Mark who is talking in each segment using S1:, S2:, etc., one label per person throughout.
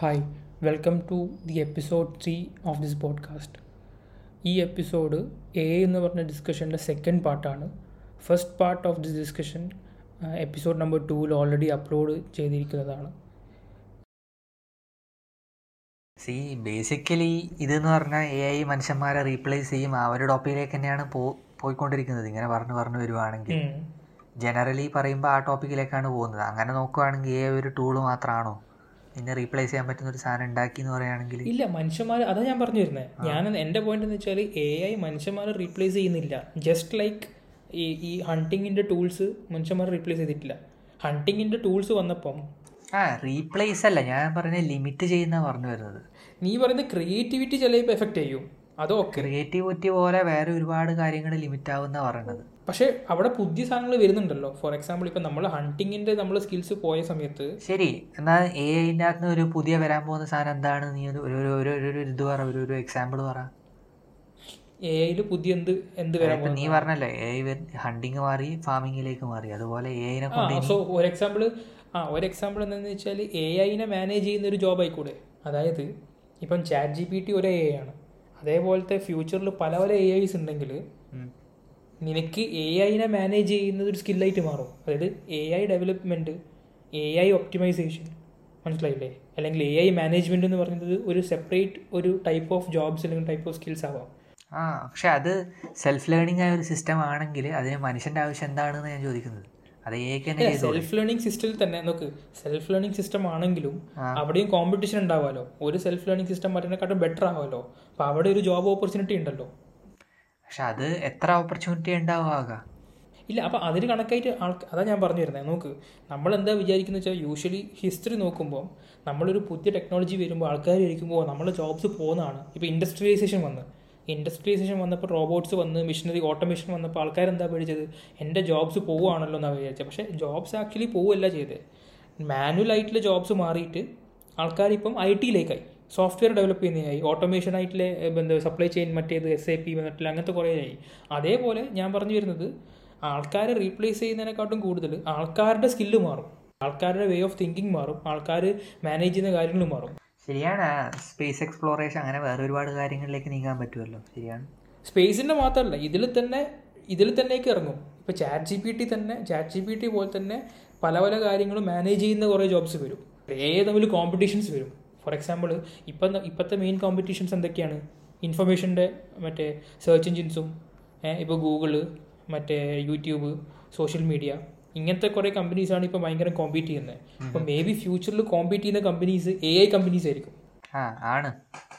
S1: Hi welcome to the episode three of this podcast ഈ episode A എന്ന് പറഞ്ഞ ഡിസ്കഷന്റെ സെക്കൻഡ് പാർട്ടാണ് first part of this discussion episode number ടൂവിൽ already upload ചെയ്തിരിക്കുന്നതാണ്.
S2: സി ബേസിക്കലി ഇതെന്ന് പറഞ്ഞാൽ എ ഐ മനുഷ്യന്മാരെ റീപ്ലേസ് ചെയ്യും. ആ ഒരു ടോപ്പിക്കിലേക്ക് തന്നെയാണ് പോ പോയിക്കൊണ്ടിരിക്കുന്നത്. ഇങ്ങനെ പറഞ്ഞു പറഞ്ഞു വരുവാണെങ്കിൽ. ജനറലി പറയുമ്പോൾ ആ ടോപ്പിക്കിലേക്കാണ് പോകുന്നത്. അങ്ങനെ നോക്കുവാണെങ്കിൽ എ ഒരു ടൂൾ മാത്രമാണോ പിന്നെ റീപ്ലേസ് ചെയ്യാൻ പറ്റുന്ന ഒരു സാധനം ഉണ്ടാക്കി എന്ന് പറയുകയാണെങ്കിൽ.
S1: ഇല്ല മനുഷ്യന്മാർ അതാ ഞാൻ പറഞ്ഞു വരുന്നത് ഞാൻ എന്റെ പോയിന്റ് എന്ന് വെച്ചാൽ എ ഐ മനുഷ്യന്മാരെ റീപ്ലേസ് ചെയ്യുന്നില്ല. ജസ്റ്റ് ലൈക്ക് ഈ ഈ ഹണ്ടിങ്ങിന്റെ ടൂൾസ് മനുഷ്യന്മാരെ റീപ്ലേസ് ചെയ്തിട്ടില്ല. ഹണ്ടിങ്ങിന്റെ ടൂൾസ് വന്നപ്പം
S2: ആ റീപ്ലേസ് അല്ല. ഞാൻ പറഞ്ഞ ലിമിറ്റ് ചെയ്യുന്ന പറഞ്ഞു വരുന്നത്.
S1: നീ പറയുന്ന ക്രിയേറ്റിവിറ്റി ചിലപ്പോൾ എഫക്റ്റ് ചെയ്യും. അത്
S2: ക്രിയേറ്റിവിറ്റി പോലെ വേറെ ഒരുപാട് കാര്യങ്ങൾ ലിമിറ്റ് ആവുന്ന പറയുന്നത്
S1: പക്ഷേ അവിടെ പുതിയ സാധനങ്ങൾ വരുന്നുണ്ടല്ലോ. ഫോർ എക്സാമ്പിൾ ഇപ്പൊ നമ്മൾ ഹണ്ടിങ്ങിന്റെ നമ്മൾ സ്കിൽസ് പോയ സമയത്ത്
S2: ശരി എന്നാൽ എ ഐന്റെ അകത്ത് ഒരു പുതിയ വരാൻ പോകുന്ന സാധനം എന്താണ്? നീ ഒരു ഒരു ഒരു ഇത് പറ ഒരു ഒരു എക്സാമ്പിൾ പറ.
S1: എ ഐയിൽ പുതിയ എന്ത് എന്ത് വരാൻ
S2: നീ പറഞ്ഞല്ലോ എ ഐ ഹണ്ടിങ് മാറി ഫാമിങ്ങിലേക്ക് മാറി. അതുപോലെ എ ഐനെ
S1: സോ ഒരു എക്സാമ്പിൾ ആ ഒരു എക്സാമ്പിൾ എന്താണെന്ന് വെച്ചാൽ എ ഐനെ മാനേജ് ചെയ്യുന്ന ഒരു ജോബ് ആയിക്കൂടെ? അതായത് ഇപ്പം ചാറ്റ് ജി പി ടി ഒരു എ ആണ്. അതേപോലത്തെ ഫ്യൂച്ചറിൽ പല പല എ ഐസ് ഉണ്ടെങ്കിൽ നിനക്ക് എ ഐനെ മാനേജ് ചെയ്യുന്നത് ഒരു സ്കില്ലായിട്ട് മാറും. അതായത് A I development A I optimization മനസ്സിലായില്ലേ? അല്ലെങ്കിൽ എ ഐ മാനേജ്മെന്റ് എന്ന് പറയുന്നത് ഒരു സെപ്പറേറ്റ് ഒരു ടൈപ്പ് ഓഫ് ജോബ്സ് അല്ലെങ്കിൽ ടൈപ്പ് ഓഫ് സ്കിൽസ് ആവാം.
S2: ആ പക്ഷെ അത് സെൽഫ് ലേണിംഗ് ആയ ഒരു സിസ്റ്റം ആണെങ്കിൽ അതിന് മനുഷ്യന്റെ ആവശ്യം എന്താണെന്ന് ഞാൻ ചോദിക്കുന്നത്. അത്
S1: സെൽഫ് ലേണിംഗ് സിസ്റ്റത്തിൽ തന്നെ നോക്ക് സെൽഫ് ലേണിംഗ് സിസ്റ്റം ആണെങ്കിലും. അവിടെയും കോമ്പറ്റീഷൻ ഉണ്ടാവാലോ? ഒരു സെൽഫ് ലേണിംഗ് സിസ്റ്റം മറ്റേക്കാട്ടും ബെറ്റർ ആവാലോ? അപ്പൊ അവിടെ ഒരു ജോബ് ഓപ്പർച്യൂണിറ്റി ഉണ്ടല്ലോ.
S2: പക്ഷെ അത് എത്ര ഓപ്പർച്യൂണിറ്റി ഉണ്ടാവുക?
S1: ഇല്ല അപ്പോൾ അതിന് കണക്കായിട്ട് ആൾക്ക് അതാ ഞാൻ പറഞ്ഞു തരുന്നത് നോക്ക് നമ്മൾ എന്താ വിചാരിക്കുന്നത് വെച്ചാൽ യൂഷ്വലി ഹിസ്റ്ററി നോക്കുമ്പോൾ നമ്മളൊരു പുതിയ ടെക്നോളജി വരുമ്പോൾ ആൾക്കാർ ഇരിക്കുമ്പോൾ നമ്മളെ ജോബ്സ് പോകുന്നതാണ് ഇപ്പോൾ ഇൻഡസ്ട്രിയലൈസേഷൻ വന്ന്. ഇൻഡസ്ട്രിയലൈസേഷൻ വന്നപ്പോൾ റോബോട്ട്സ് വന്ന് മെഷീനറി ഓട്ടോമേഷൻ വന്നപ്പോൾ ആൾക്കാർ എന്താ പേടിച്ചത്? എന്റെ ജോബ്സ് പോവുകയാണല്ലോ എന്നാണ് വിചാരിച്ചത്. പക്ഷേ ജോബ്സ് ആക്ച്വലി പോവുകയല്ല ചെയ്തത്. മാനുവൽ ആയിട്ടുള്ള ജോബ്സ് മാറിയിട്ട് ആൾക്കാർ ഇപ്പം ഐ ടിയിലേക്കായി. സോഫ്റ്റ്വെയർ ഡെവലപ്പ് ചെയ്യുന്നതിനായി ഓട്ടോമേഷൻ ആയിട്ടുള്ള എന്താ സപ്ലൈ ചെയിൻ മറ്റേത് എസ് എ പി മറ്റുള്ള അങ്ങനത്തെ കുറേ ആയി. അതേപോലെ ഞാൻ പറഞ്ഞു വരുന്നത് ആൾക്കാരെ റീപ്ലേസ് ചെയ്യുന്നതിനെക്കാട്ടും കൂടുതൽ ആൾക്കാരുടെ സ്കില്ല് മാറും. ആൾക്കാരുടെ വേ ഓഫ് തിങ്കിങ് മാറും. ആൾക്കാർ മാനേജ് ചെയ്യുന്ന കാര്യങ്ങൾ മാറും.
S2: ശരിയാണ്. സ്പേസ് എക്സ്പ്ലോറേഷൻ അങ്ങനെ വേറെ ഒരുപാട് കാര്യങ്ങളിലേക്ക് നീങ്ങാൻ പറ്റുമല്ലോ. ശരിയാണ്.
S1: സ്പേസിന്റെ മാത്രമല്ല ഇതിൽ തന്നെ ഇതിൽ തന്നെയൊക്കെ ഇറങ്ങും. ഇപ്പോൾ ചാറ്റ് ജി പി ടി തന്നെ ചാറ്റ് ജി പി ടി പോലെ തന്നെ പല പല കാര്യങ്ങളും മാനേജ് ചെയ്യുന്ന കുറേ ജോബ്സ് വരും. ഏതെങ്കിലും കോമ്പറ്റീഷൻസ് വരും. ഫോർ എക്സാമ്പിൾ ഇപ്പം ഇപ്പോഴത്തെ മെയിൻ കോമ്പറ്റീഷൻസ് എന്തൊക്കെയാണ്? ഇൻഫർമേഷന്റെ മറ്റേ സെർച്ച് എഞ്ചിൻസും ഇപ്പോൾ ഗൂഗിൾ മറ്റേ യൂട്യൂബ് സോഷ്യൽ മീഡിയ ഇങ്ങനത്തെ കുറേ ആണ് ഇപ്പോൾ ഭയങ്കര കോമ്പീറ്റ് ചെയ്യുന്നത് അപ്പോൾ മേ ബി ഫ്യൂച്ചറിൽ കോമ്പീറ്റ് ചെയ്യുന്ന കമ്പനീസ് എ ഐ കമ്പനീസ് ആയിരിക്കും.
S2: ആ ആണ്.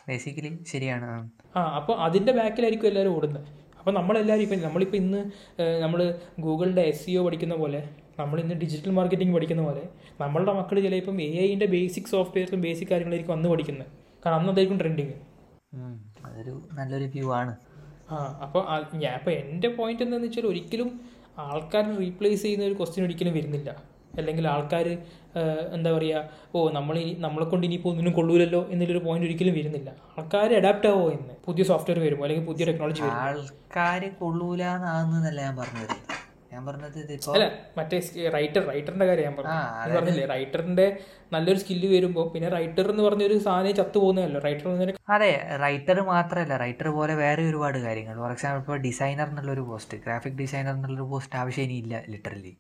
S2: ബേസിക്കലി ശരിയാണ്. ആ.
S1: അപ്പൊ അപ്പോൾ അതിന്റെ ബാക്കിലായിരിക്കും എല്ലാവരും ഓടുന്നത് അപ്പോൾ നമ്മളെല്ലാവരും ഇപ്പം നമ്മളിപ്പോൾ ഇന്ന് നമ്മൾ ഗൂഗിളിന്റെ എസ് സി ഒ പഠിക്കുന്ന പോലെ നമ്മൾ ഇന്ന് ഡിജിറ്റൽ മാർക്കറ്റിംഗ് പഠിക്കുന്ന പോലെ നമ്മളുടെ മക്കൾ ചിലപ്പം എ ഐന്റെ ബേസിക് സോഫ്റ്റ്വെയർസും ബേസിക് കാര്യങ്ങളായിരിക്കും അന്ന് പഠിക്കുന്നത് കാരണം അന്ന് അതായിരിക്കും ട്രെൻഡിങ്.
S2: അതൊരു നല്ലൊരു വ്യൂ ആണ്.
S1: ആ അപ്പോൾ ഞാൻ ഇപ്പൊ എന്റെ പോയിന്റ് എന്താണെന്ന് വെച്ചാൽ ഒരിക്കലും ആൾക്കാരെ റീപ്ലേസ് ചെയ്യുന്ന ഒരു ക്വസ്റ്റ്യൻ ഒരിക്കലും വരുന്നില്ല. അല്ലെങ്കിൽ ആൾക്കാർ എന്താ പറയുക ഓ നമ്മൾ ഇനി നമ്മളെ കൊണ്ട് ഇനിയിപ്പോൾ ഒന്നിനും കൊള്ളൂലല്ലോ എന്നുള്ളൊരു പോയിന്റ് ഒരിക്കലും വരുന്നില്ല. ആൾക്കാർ അഡാപ്റ്റ് ആവോ എന്ന്? പുതിയ സോഫ്റ്റ്വെയർ വരുമോ? അല്ലെങ്കിൽ പുതിയ ടെക്നോളജി വരുമോ?
S2: ആൾക്കാര് കൊള്ളൂലെന്നാകുന്നതല്ല ഞാൻ പറഞ്ഞത്. ഞാൻ പറഞ്ഞത് ഇതിപ്പോ
S1: അല്ല മറ്റേ റൈറ്റർ റൈറ്ററിന്റെ കാര്യം ഞാൻ പറഞ്ഞു. പറഞ്ഞില്ലേ റൈറ്ററിന്റെ നല്ലൊരു സ്കില്ല് വരുമ്പോൾ പിന്നെ റൈറ്റർ എന്ന് പറഞ്ഞൊരു സാധനം ചത്തു പോകുന്നതല്ലോ? റൈറ്റർ
S2: അതെ റൈറ്റർ മാത്രമല്ല റൈറ്റർ പോലെ വേറെ ഒരുപാട് കാര്യങ്ങൾ. ഫോർ എക്സാമ്പിൾ ഇപ്പോൾ ഡിസൈനർ എന്നുള്ളൊരു പോസ്റ്റ് ഗ്രാഫിക് ഡിസൈനർ എന്നുള്ളൊരു പോസ്റ്റ് ആവശ്യം ഇല്ല ലിറ്ററലി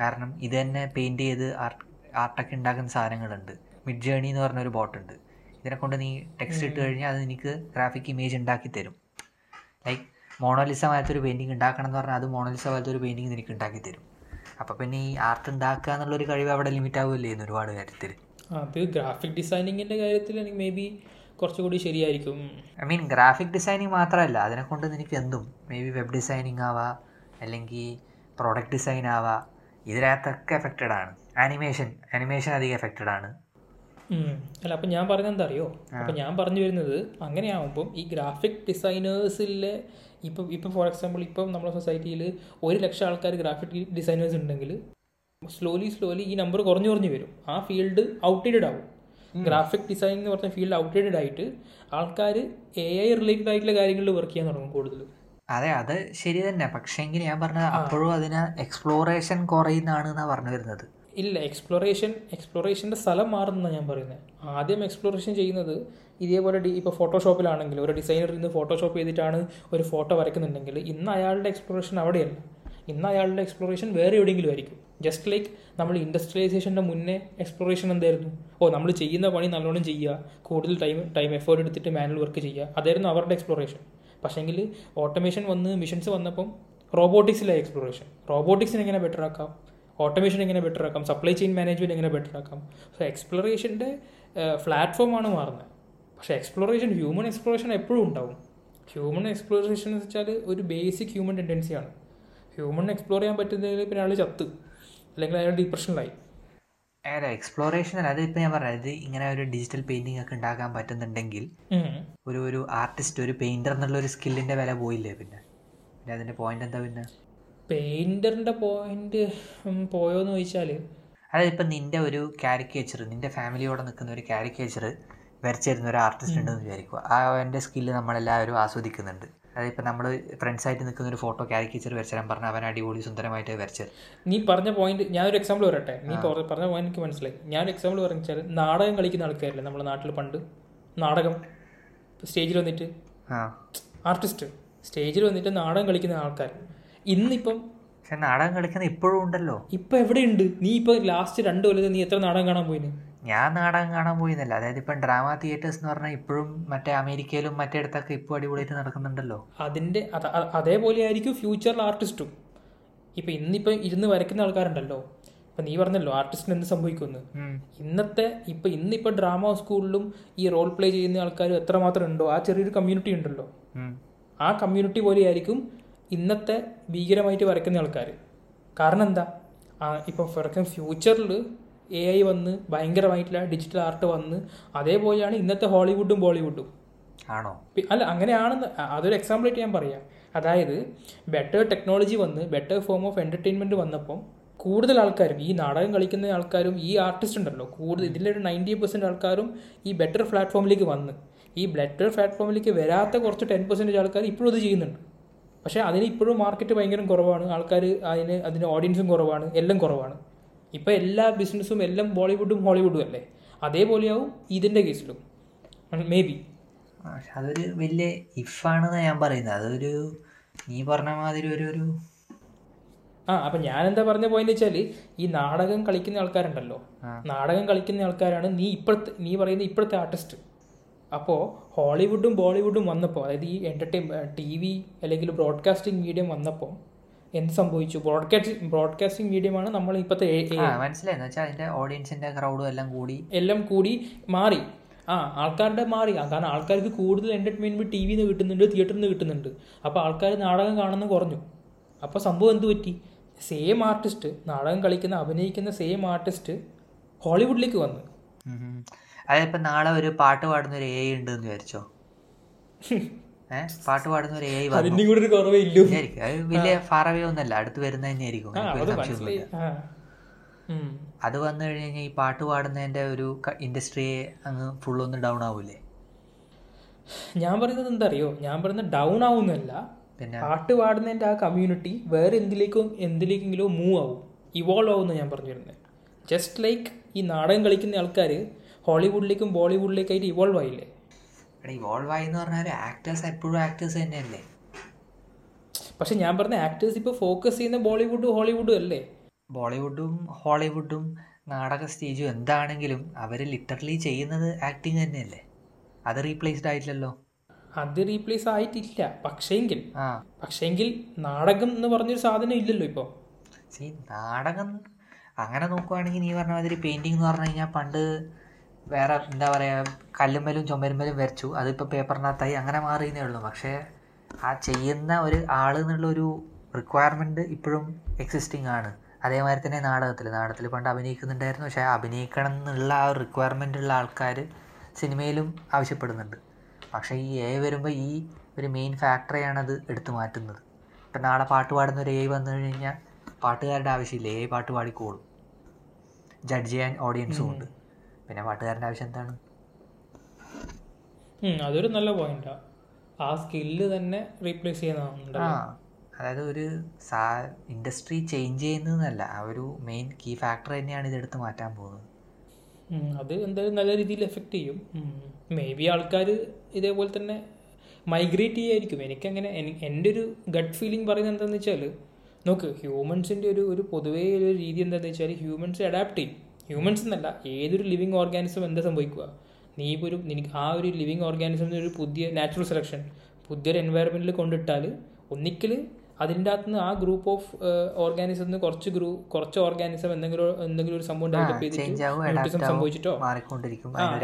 S2: കാരണം ഇത് തന്നെ പെയിന്റ് ചെയ്ത് ആർട്ട് ആർട്ടൊക്കെ ഉണ്ടാക്കുന്ന സാധനങ്ങളുണ്ട്. മിഡ് ജേണി എന്ന് പറഞ്ഞൊരു ബോട്ടുണ്ട് ഇതിനെ കൊണ്ട് നീ ടെക്സ്റ്റ് ഇട്ട് കഴിഞ്ഞാൽ അത് എനിക്ക് ഗ്രാഫിക് ഇമേജ് ഉണ്ടാക്കി തരും. ലൈക്ക് മോണോലിസ പോലത്തെ ഒരു പെയിന്റിങ് ഉണ്ടാക്കണം എന്ന് പറഞ്ഞാൽ അത് മോണോലിസ പോലത്തെ ഒരു പെയിന്റിങ് നിനക്ക് ഉണ്ടാക്കി തരും. അപ്പോൾ പിന്നെ ഈ ആർട്ട് ഉണ്ടാക്കുക എന്നുള്ളൊരു കഴിവ് അവിടെ ലിമിറ്റ് ആവുമല്ലേ എന്ന് ഒരുപാട് കാര്യത്തിൽ
S1: അത് ഗ്രാഫിക് ഡിസൈനിങ്ങിന്റെ കാര്യത്തിൽ എനിക്ക് മേ ബി കുറച്ചുകൂടി ശരിയായിരിക്കും.
S2: ഐ മീൻ ഗ്രാഫിക് ഡിസൈനിങ് മാത്രമല്ല അതിനെ കൊണ്ട് നിനക്ക് എന്തും? മേ ബി വെബ് ഡിസൈനിങ് ആവാം അല്ലെങ്കിൽ പ്രോഡക്റ്റ് ഡിസൈൻ ആവാം. ഇതിനകത്തൊക്കെ എഫക്റ്റഡ് ആണ്. ആനിമേഷൻ ആനിമേഷൻ അധികം എഫക്റ്റഡ് ആണ്.
S1: അല്ല അപ്പം ഞാൻ പറഞ്ഞെന്താ അറിയോ? അപ്പം ഞാൻ പറഞ്ഞു വരുന്നത് അങ്ങനെയാവുമ്പം ഈ ഗ്രാഫിക് ഡിസൈനേഴ്സിലെ ഇപ്പം ഇപ്പം ഫോർ എക്സാമ്പിൾ ഇപ്പം നമ്മുടെ സൊസൈറ്റിയിൽ ഒരു ലക്ഷം ആൾക്കാർ ഗ്രാഫിക് ഡിസൈനേഴ്സ് ഉണ്ടെങ്കിൽ സ്ലോലി സ്ലോലി ഈ നമ്പർ കുറഞ്ഞു കുറഞ്ഞു വരും. ആ ഫീൽഡ് ഔട്ട്ഡേറ്റഡ് ആവും. ഗ്രാഫിക് ഡിസൈൻ എന്ന് പറഞ്ഞ ഫീൽഡ് ഔട്ട്ഡേറ്റഡ് ആയിട്ട് ആൾക്കാർ എ ഐ റിലേറ്റഡ് ആയിട്ടുള്ള കാര്യങ്ങളിൽ വർക്ക് ചെയ്യാൻ തുടങ്ങും കൂടുതൽ
S2: അതെ അത് ശരി തന്നെ. പക്ഷേങ്കിൽ ഞാൻ പറഞ്ഞത് അപ്പോഴും അതിന് എക്സ്പ്ലോറേഷൻ കുറയുന്നതാണ് എന്നാണ് പറഞ്ഞു വരുന്നത്.
S1: ഇല്ല എക്സ്പ്ലോറേഷൻ എക്സ്പ്ലോറേഷന്റെ സ്ഥലം മാറുന്നതാണ് ഞാൻ പറയുന്നത് ആദ്യം എക്സ്പ്ലോറേഷൻ ചെയ്യുന്നത് ഇതേപോലെ ഡി ഇപ്പോൾ ഫോട്ടോഷോപ്പിലാണെങ്കിൽ ഒരു ഡിസൈനർ ഇന്ന് ഫോട്ടോഷോപ്പ് ചെയ്തിട്ടാണ് ഒരു ഫോട്ടോ വരയ്ക്കുന്നുണ്ടെങ്കിൽ ഇന്ന് അയാളുടെ എക്സ്പ്ലോറേഷൻ അവിടെയല്ല. ഇന്ന് അയാളുടെ എക്സ്പ്ലോറേഷൻ വേറെ എവിടെയെങ്കിലും ആയിരിക്കും. ജസ്റ്റ് ലൈക്ക് നമ്മൾ ഇൻഡസ്ട്രിയലൈസേഷന്റെ മുന്നേ എക്സ്പ്ലോറേഷൻ എന്തായിരുന്നു? ഓ നമ്മൾ ചെയ്യുന്ന പണി നല്ലോണം ചെയ്യുക കൂടുതൽ ടൈം ടൈം എഫേർട്ട് എടുത്തിട്ട് മാനുവൽ വർക്ക് ചെയ്യുക അതായിരുന്നു അവരുടെ എക്സ്പ്ലോറേഷൻ പക്ഷേങ്കിൽ ഓട്ടോമേഷൻ വന്ന് മിഷൻസ് വന്നപ്പം റോബോട്ടിക്സിലെ എക്സ്പ്ലോറേഷൻ റോബോട്ടിക്സിനെ എങ്ങനെ ബെറ്റർ ആക്കാം? ഓട്ടോമേഷൻ എങ്ങനെ ബെറ്റർ ആക്കാം സപ്ലൈ ചെയിൻ മാനേജ്മെന്റ് എങ്ങനെ ബെറ്റർ ആക്കാം. സോ എക്സ്പ്ലോറേഷന്റെ പ്ലാറ്റ്ഫോമാണ് മാറുന്നത്. പക്ഷേ എക്സ്പ്ലോറേഷൻ ഹ്യൂമൻ എക്സ്പ്ലോറേഷൻ എപ്പോഴും ഉണ്ടാവും. ഹ്യൂമൻ എക്സ്പ്ലോറേഷൻ എന്ന് വെച്ചാൽ ഒരു ബേസിക് ഹ്യൂമൻ ടെൻഡൻസിയാണ് ഹ്യൂമൻ എക്സ്പ്ലോർ ചെയ്യാൻ പറ്റുന്നതിൽ പിന്നെ അയാൾ ചത്ത്. അല്ലെങ്കിൽ അയാൾ ഡിപ്രഷനിലായി
S2: അല്ല എക്സ്പ്ലോറേഷൻ അല്ല. അതിപ്പോൾ ഞാൻ പറഞ്ഞത് ഇത് ഇങ്ങനെ ഒരു ഡിജിറ്റൽ പെയിന്റിംഗ് ഒക്കെ ഉണ്ടാക്കാൻ പറ്റുന്നുണ്ടെങ്കിൽ ഒരു ഒരു ആർട്ടിസ്റ്റ് ഒരു പെയിന്റർ എന്നുള്ള ഒരു സ്കില്ലിന്റെ വില പോയില്ലേ പിന്നെ? പിന്നെ അതിന്റെ പോയിന്റ് എന്താ പിന്നെ?
S1: പെയിന്ററിന്റെ പോയിന്റ് പോയോ എന്ന് ചോദിച്ചാൽ
S2: അതായത് ഇപ്പം നിന്റെ ഒരു കാരിക്കേച്ചർ നിന്റെ ഫാമിലിയോടെ നിൽക്കുന്ന ഒരു കാരിക്കേച്ചർ വരച്ചു തരുന്ന ഒരു ആർട്ടിസ്റ്റ് ഉണ്ടെന്ന് വിചാരിക്കുക. ആ അവന്റെ സ്കില്ല് നമ്മളെല്ലാവരും ആസ്വദിക്കുന്നുണ്ട്. അതായത് ഇപ്പം നമ്മൾ ഫ്രണ്ട്സായിട്ട് നിൽക്കുന്ന ഒരു ഫോട്ടോ കാരിക്കേച്ചർ വരച്ചു തരാൻ പറഞ്ഞാൽ അവൻ അടിപൊളി സുന്ദരമായിട്ട് വരച്ചത്.
S1: നീ പറഞ്ഞ പോയിന്റ് ഞാനൊരു എക്സാമ്പിൾ പറയട്ടെ? നീ പറഞ്ഞ പോയിന്റ് എനിക്ക് മനസ്സിലായി. ഞാനൊരു എക്സാമ്പിൾ പറഞ്ഞാൽ നാടകം കളിക്കുന്ന ആൾക്കാരില്ലേ നമ്മുടെ നാട്ടിൽ പണ്ട്? നാടകം. സ്റ്റേജിൽ വന്നിട്ട്. ആർട്ടിസ്റ്റ് സ്റ്റേജിൽ വന്നിട്ട് നാടകം കളിക്കുന്ന ആൾക്കാർ ഇന്നിപ്പം
S2: പക്ഷെ നാടകം കളിക്കുന്ന ഇപ്പോഴും ഉണ്ടല്ലോ.
S1: ഇപ്പം എവിടെയുണ്ട്? നീ ഇപ്പൊ ലാസ്റ്റ് രണ്ടു കൊല്ലത്തിൽ നീ എത്ര നാടകം കാണാൻ പോയിന്?
S2: ഞാൻ നാടകം കാണാൻ പോയിന്നല്ല അതായത് ഇപ്പം ഡ്രാമ തിയേറ്റേഴ്സ് എന്ന് പറഞ്ഞാൽ ഇപ്പോഴും മറ്റേ അമേരിക്കയിലും മറ്റേടത്തൊക്കെ ഇപ്പോൾ അടിപൊളിയായിട്ട് നടക്കുന്നുണ്ടല്ലോ.
S1: അതിന്റെ അതേപോലെ ആയിരിക്കും ഫ്യൂച്ചറിൽ ആർട്ടിസ്റ്റും ഇപ്പം ഇന്നിപ്പം ഇരുന്ന് വരയ്ക്കുന്ന ആൾക്കാരുണ്ടല്ലോ. ഇപ്പം നീ പറഞ്ഞല്ലോ ആർട്ടിസ്റ്റിന് എന്ത് സംഭവിക്കുമെന്ന്. ഇന്നത്തെ ഇപ്പം ഇന്നിപ്പോൾ ഡ്രാമ സ്കൂളിലും ഈ റോൾ പ്ലേ ചെയ്യുന്ന ആൾക്കാർ എത്രമാത്രം ഉണ്ടോ? ആ ചെറിയൊരു കമ്മ്യൂണിറ്റി ഉണ്ടല്ലോ. ആ കമ്മ്യൂണിറ്റി പോലെയായിരിക്കും ഇന്നത്തെ ഭീകരമായിട്ട് വരയ്ക്കുന്ന ആൾക്കാർ കാരണം എന്താ? ഇപ്പോൾ for example future A I വന്ന് ഭയങ്കരമായിട്ടുള്ള ഡിജിറ്റൽ ആർട്ട് വന്ന് അതേപോലെയാണ് ഇന്നത്തെ ഹോളിവുഡും ബോളിവുഡും.
S2: ആണോ?
S1: അല്ല അങ്ങനെയാണെന്ന് അതൊരു എക്സാമ്പിൾ ആയിട്ട് ഞാൻ പറയാം. അതായത് ബെറ്റർ ടെക്നോളജി വന്ന് ബെറ്റർ ഫോം ഓഫ് എന്റർടൈൻമെന്റ് വന്നപ്പം കൂടുതൽ ആൾക്കാരും ഈ നാടകം കളിക്കുന്ന ആൾക്കാരും ഈ ആർട്ടിസ്റ്റ് ഉണ്ടല്ലോ കൂടുതൽ ഇതിലൊരു നയന്റി പെർസെന്റ് ആൾക്കാരും ഈ ബെറ്റർ പ്ലാറ്റ്ഫോമിലേക്ക് വന്ന്. ഈ ബെറ്റർ പ്ലാറ്റ്ഫോമിലേക്ക് വരാത്ത കുറച്ച് ടെൻ പെർസെന്റേജ് ആൾക്കാർ ഇപ്പോഴും ഇത് ചെയ്യുന്നുണ്ട്. പക്ഷേ അതിന് ഇപ്പോഴും മാർക്കറ്റ് ഭയങ്കര കുറവാണ്. ആൾക്കാർ അതിന് അതിന് ഓഡിയൻസും കുറവാണ്. എല്ലാം കുറവാണ്. ഇപ്പോൾ എല്ലാ ബിസിനസ്സും എല്ലാം ബോളിവുഡും ഹോളിവുഡും അല്ലേ? അതേപോലെയാവും ഇതിന്റെ കേസിലും. മേ ബി
S2: പക്ഷെ അതൊരു വലിയ ഇഫാണെന്ന് ഞാൻ പറയുന്നത് അതൊരു നീ പറഞ്ഞ മാതിരി ഒരു ഒരു
S1: ആ അപ്പം ഞാൻ എന്താ പറഞ്ഞ പോയിന്റ് വെച്ചാൽ ഈ നാടകം കളിക്കുന്ന ആൾക്കാരുണ്ടല്ലോ. നാടകം കളിക്കുന്ന ആൾക്കാരാണ് നീ ഇപ്പോഴത്തെ നീ പറയുന്ന ഇപ്പോഴത്തെ ആർട്ടിസ്റ്റ് അപ്പോൾ ഹോളിവുഡും ബോളിവുഡും വന്നപ്പോൾ അതായത് ഈ എന്റർടൈൻ ടി വി അല്ലെങ്കിൽ ബ്രോഡ്കാസ്റ്റിംഗ് മീഡിയം വന്നപ്പോൾ എന്ത് സംഭവിച്ചു? ബ്രോഡ്കാസ്റ്റ് ബ്രോഡ്കാസ്റ്റിംഗ് മീഡിയമാണ് നമ്മൾ ഇപ്പോഴത്തെ
S2: വെച്ചാൽ അതിന്റെ ഓഡിയൻസിന്റെ ക്രൗഡും എല്ലാം കൂടി
S1: എല്ലാം കൂടി മാറി. ആ ആൾക്കാരുടെ മാറി. കാരണം ആൾക്കാർക്ക് കൂടുതൽ എന്റർടൈൻമെന്റ് ടി വിയിൽ നിന്ന് കിട്ടുന്നുണ്ട് തിയേറ്ററിൽ നിന്ന് കിട്ടുന്നുണ്ട്. അപ്പോൾ ആൾക്കാർ നാടകം കാണുന്നത് കുറഞ്ഞു. അപ്പോൾ സംഭവം എന്ത് പറ്റി? സെയിം ആർട്ടിസ്റ്റ് നാടകം കളിക്കുന്ന അഭിനയിക്കുന്ന സെയിം ആർട്ടിസ്റ്റ് ഹോളിവുഡിലേക്ക് വന്നു.
S2: അതായത് നാളെ ഒരു പാട്ട് പാടുന്ന ഒരു എ ഐ ഉണ്ട് എന്ന് വിചാരിച്ചോ പാട്ട് പാടുന്ന ഒരു എ ഐ വന്നു.
S1: കൂടെ ഒരു കുറവേ ഇല്ലൂ.
S2: വിചാരിക്കും. അത് വലിയ ഫാറവേ ഒന്നല്ല അടുത്ത് വരുന്ന
S1: ആ അത്
S2: വന്നു കഴിഞ്ഞ് കഴിഞ്ഞാൽ ഈ പാട്ട് പാടുന്നതിന്റെ ഒരു ഇൻഡസ്ട്രിയെ അങ്ങ് ഫുള്ളൊന്ന് ഡൗൺ ആവൂലേ?
S1: ഞാൻ പറയുന്നത് എന്താ അറിയോ ഞാൻ പറയുന്നത് ഡൗൺ ആവുന്നല്ല
S2: പിന്നെ?
S1: പാട്ട് പാടുന്നതിന്റെ ആ കമ്മ്യൂണിറ്റി വേറെ എന്തിലേക്കും എന്തിലേക്കെങ്കിലും മൂവ് ആവും. ഇവോൾവ് ആവുമെന്ന് ഞാൻ പറഞ്ഞു വരുന്നത്. ജസ്റ്റ് ലൈക്ക് ഈ നാടകം കളിക്കുന്ന ആൾക്കാർ ഹോളിവുഡിലേക്കും ബോളിവുഡിലേക്കും ആയിട്ട് ഇവോൾവ് ആയില്ലേ?
S2: എടാ ഇവോൾവ് ആയി എന്ന് പറഞ്ഞാൽ ആക്ടേഴ്സ് എപ്പോഴും ആക്ടേഴ്സ് തന്നെയല്ലേ?
S1: പക്ഷെ ഞാൻ പറഞ്ഞ ആക്ടേഴ്സ് ഇപ്പോൾ ഫോക്കസ് ചെയ്യുന്ന ബോളിവുഡും ഹോളിവുഡും അല്ലേ?
S2: ബോളിവുഡും ഹോളിവുഡും നാടക സ്റ്റേജും എന്താണെങ്കിലും അവർ ലിറ്ററലി ചെയ്യുന്നത് ആക്ടിങ് തന്നെയല്ലേ? അത് റീപ്ലേസ്ഡ് ആയിട്ടില്ലല്ലോ.
S1: അത് റീപ്ലേസ് ആയിട്ടില്ല. പക്ഷേങ്കിൽ
S2: ആ.
S1: പക്ഷേങ്കിൽ നാടകം എന്ന് പറഞ്ഞൊരു സാധനം ഇല്ലല്ലോ ഇപ്പോൾ
S2: സീ നാടകം അങ്ങനെ നോക്കുവാണെങ്കിൽ നീ പറഞ്ഞ മാതിരി പെയിന്റിങ് എന്ന് പറഞ്ഞു കഴിഞ്ഞാൽ പണ്ട് വേറെ എന്താ പറയുക കല്ലുമ്മലും ചുമരുമ്മലും വരച്ചു. അതിപ്പോൾ പേപ്പറിനകത്തായി അങ്ങനെ മാറിയെന്നേ ഉള്ളൂ. പക്ഷേ ആ ചെയ്യുന്ന ഒരു ആൾ എന്നുള്ളൊരു റിക്വയർമെന്റ് ഇപ്പോഴും എക്സിസ്റ്റിംഗ് ആണ്. അതേമാതിരി തന്നെ നാടകത്തിൽ നാടകത്തിൽ പണ്ട് അഭിനയിക്കുന്നുണ്ടായിരുന്നു. പക്ഷേ അഭിനയിക്കണം എന്നുള്ള ആ ഒരു റിക്വയർമെന്റ് ഉള്ള ആൾക്കാർ സിനിമയിലും ആവശ്യപ്പെടുന്നുണ്ട്. പക്ഷേ ഈ എ വരുമ്പോൾ ഈ ഒരു മെയിൻ ഫാക്ടറിയാണ് അത് എടുത്തു മാറ്റുന്നത്. ഇപ്പം നാളെ പാട്ട് പാടുന്ന ഒരു എ വന്നു കഴിഞ്ഞാൽ പാട്ടുകാരുടെ ആവശ്യമില്ല. എ പാട്ട് പാടിക്കോളും. ജഡ്ജ് ചെയ്യാൻ ഓഡിയൻസും ഉണ്ട്. പിന്നെ പാട്ടുകാരന്റെ ആവശ്യം എന്താണ്?
S1: അതൊരു നല്ല പോയിന്റാ. ആ സ്കില്ല് തന്നെ റീപ്ലേസ് ചെയ്യുന്നുണ്ട്
S2: അതായത് ഒരു സാ ഇൻഡസ്ട്രി ചേഞ്ച് ചെയ്യുന്നതല്ല ആ ഒരു മെയിൻ കീ ഫാക്ടർ തന്നെയാണ് ഇതെടുത്ത് മാറ്റാൻ പോകുന്നത്.
S1: അത് എന്തായാലും നല്ല രീതിയിൽ എഫക്റ്റ് ചെയ്യും. മേ ബി ആൾക്കാർ ഇതേപോലെ തന്നെ മൈഗ്രേറ്റ് ചെയ്യായിരിക്കും. എനിക്കങ്ങനെ എനി- എന്റെ ഒരു ഗട്ട് ഫീലിംഗ് പറയുന്നത് എന്താണെന്ന് വെച്ചാൽ നോക്ക് ഹ്യൂമൻസിന്റെ ഒരു ഒരു പൊതുവേ ഒരു രീതി എന്താണെന്ന് വെച്ചാൽ ഹ്യൂമൻസ് അഡാപ്റ്റ് ചെയ്യും. ഹ്യൂമൻസ് എന്നല്ല ഏതൊരു ലിവിങ് ഓർഗാനിസം എന്താ സംഭവിക്കുക? നീ ഇപ്പോൾ ഒരു നിനക്ക് ആ ഒരു ലിവിങ് ഓർഗാനിസം ഒരു പുതിയ നാച്ചുറൽ സെലക്ഷൻ പുതിയൊരു എൻവയറമെന്റിൽ കൊണ്ടിട്ടാൽ ഒന്നിക്കൽ അതിന്റെ അകത്തുനിന്ന് ആ ഗ്രൂപ്പ് ഓഫ് ഓർഗാനിസം കുറച്ച് ഗ്രൂ കുറച്ച് ഓർഗാനിസം എന്തെങ്കിലും എന്തെങ്കിലും ഒരു സംഭവം ഡെവലപ്പ് ചെയ്തിട്ട് മ്യൂട്ടിസം സംഭവിച്ചിട്ടോ?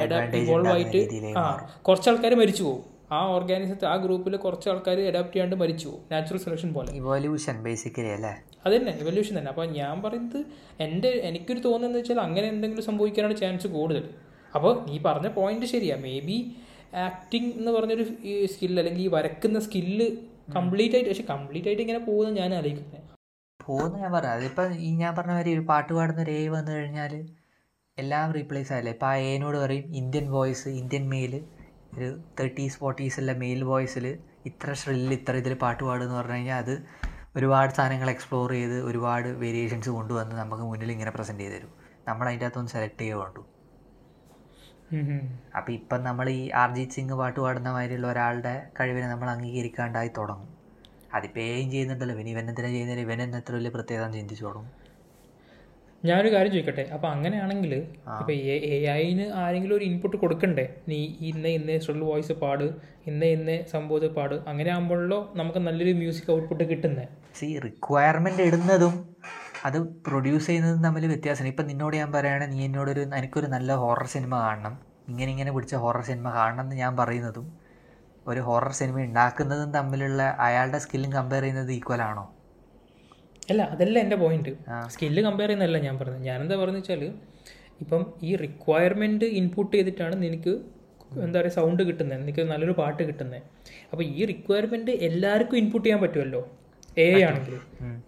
S2: അഡ്വാന്റേജ്
S1: ആയിട്ട് ആ കുറച്ച് ആൾക്കാർ മരിച്ചു പോകും ആ ഓർഗാനിസത്തെ ആ ഗ്രൂപ്പിൽ കുറച്ച് ആൾക്കാർ അഡാപ്റ്റ് ചെയ്യാണ്ട് മരിച്ചു പോകും നാച്ചുറൽ സെലക്ഷൻ പോലെ.
S2: ഇവോല്യൂഷൻ ബേസിക്കലി അല്ലേ?
S1: അത് തന്നെ എവല്യൂഷൻ തന്നെ. അപ്പോൾ ഞാൻ പറയുന്നത് എന്റെ എനിക്കൊരു തോന്നുന്നത് വെച്ചാൽ അങ്ങനെ എന്തെങ്കിലും സംഭവിക്കാനാണ് ചാൻസ് കൂടുതൽ. അപ്പോൾ നീ പറഞ്ഞ പോയിന്റ് ശരിയാണ് മേ ബി ആക്ടിങ് എന്ന് പറഞ്ഞൊരു സ്കില്ല് അല്ലെങ്കിൽ ഈ വരക്കുന്ന സ്കില്ല് കംപ്ലീറ്റ് ആയിട്ട് പക്ഷെ കംപ്ലീറ്റ് ആയിട്ട് ഇങ്ങനെ പോകുന്നത് ഞാൻ ആലോചിക്കുന്നത്
S2: പോകുന്ന ഞാൻ പറഞ്ഞു അതിപ്പോൾ ഈ ഞാൻ പറഞ്ഞ മാതിരി ഒരു പാട്ട് പാടുന്ന ഒരു എ വന്നു കഴിഞ്ഞാൽ എല്ലാം റീപ്ലേസ് ആയില്ലേ ഇപ്പോൾ ആ എനോട് പറയും ഇന്ത്യൻ വോയിസ് ഇന്ത്യൻ മെയിൽ ഒരു തേർട്ടീസ് ഫോർട്ടീസ് അല്ല മെയിൽ വോയിസിൽ ഇത്ര ഷ്രില്ല് ഇത്ര ഇതിൽ പാട്ട് പാടുമെന്ന് പറഞ്ഞു കഴിഞ്ഞാൽ അത് ഒരുപാട് സാധനങ്ങൾ എക്സ്പ്ലോർ ചെയ്ത് ഒരുപാട് വേരിയേഷൻസ് കൊണ്ടുവന്ന് നമുക്ക് മുന്നിൽ ഇങ്ങനെ പ്രസന്റ് ചെയ്ത് തരും. നമ്മൾ അതിന്റെ അകത്തൊന്ന് സെലക്ട് ചെയ്യുക വേണ്ടു അപ്പോൾ ഇപ്പം നമ്മൾ ഈ അർജിത് സിംഗ് പാട്ട് പാടുന്ന മാതിരിയുള്ള ഒരാളുടെ കഴിവിനെ നമ്മൾ അംഗീകരിക്കാണ്ടായി തുടങ്ങും. അതിപ്പോൾ ഏയും ചെയ്യുന്നുണ്ടല്ലോ. ഇവൻ ഇവൻ എന്തിനാണ് ചെയ്യുന്നില്ല ഇവൻ എന്ന് എത്ര വലിയ പ്രത്യേകത ചിന്തിച്ചു തുടങ്ങും.
S1: ഞാനൊരു കാര്യം ചോദിക്കട്ടെ? അപ്പൊ അങ്ങനെയാണെങ്കിൽ ഇപ്പൊ എ ഐന് ആരെങ്കിലും ഒരു ഇൻപുട്ട് കൊടുക്കണ്ടേ? നീ ഇന്ന ഇന്ന സ്ട്രിൽ വോയിസ് പാട് ഇന്ന ഇന്ന സംഭവത്തിൽ പാട് അങ്ങനെ ആകുമ്പോഴല്ലോ നമുക്ക് നല്ലൊരു മ്യൂസിക് ഔട്ട്പുട്ട് കിട്ടുന്നേ.
S2: സി റിക്വയർമെന്റ് ഇടുന്നതും അത് പ്രൊഡ്യൂസ് ചെയ്യുന്നതും തമ്മിൽ വ്യത്യാസമാണ് ഇപ്പൊ നിന്നോട് ഞാൻ പറയുകയാണെങ്കിൽ നീ എന്നോടൊരു എനിക്കൊരു നല്ല ഹൊറർ സിനിമ കാണണം. ഇങ്ങനെ ഇങ്ങനെ പിടിച്ച ഹൊറർ സിനിമ കാണണം എന്ന് ഞാൻ പറയുന്നതും ഒരു ഹൊറർ സിനിമ ഉണ്ടാക്കുന്നതും തമ്മിലുള്ള അയാളുടെ സ്കില്ലും കമ്പയർ ചെയ്യുന്നത് ഈക്വൽ ആണോ?
S1: അല്ല അതല്ല എന്റെ പോയിന്റ്. സ്കില്ല് കമ്പയർ ചെയ്യുന്നതല്ല ഞാൻ പറഞ്ഞത്. ഞാനെന്താ പറയുന്നത് വെച്ചാൽ ഇപ്പം ഈ റിക്വയർമെന്റ് ഇൻപുട്ട് ചെയ്തിട്ടാണ് നിനക്ക് എന്താ പറയുക സൗണ്ട് കിട്ടുന്നത് നിനക്ക് നല്ലൊരു പാട്ട് കിട്ടുന്നത് അപ്പോൾ ഈ റിക്വയർമെന്റ് എല്ലാവർക്കും ഇൻപുട്ട് ചെയ്യാൻ പറ്റുമല്ലോ. എ ഐ ആണെങ്കിൽ.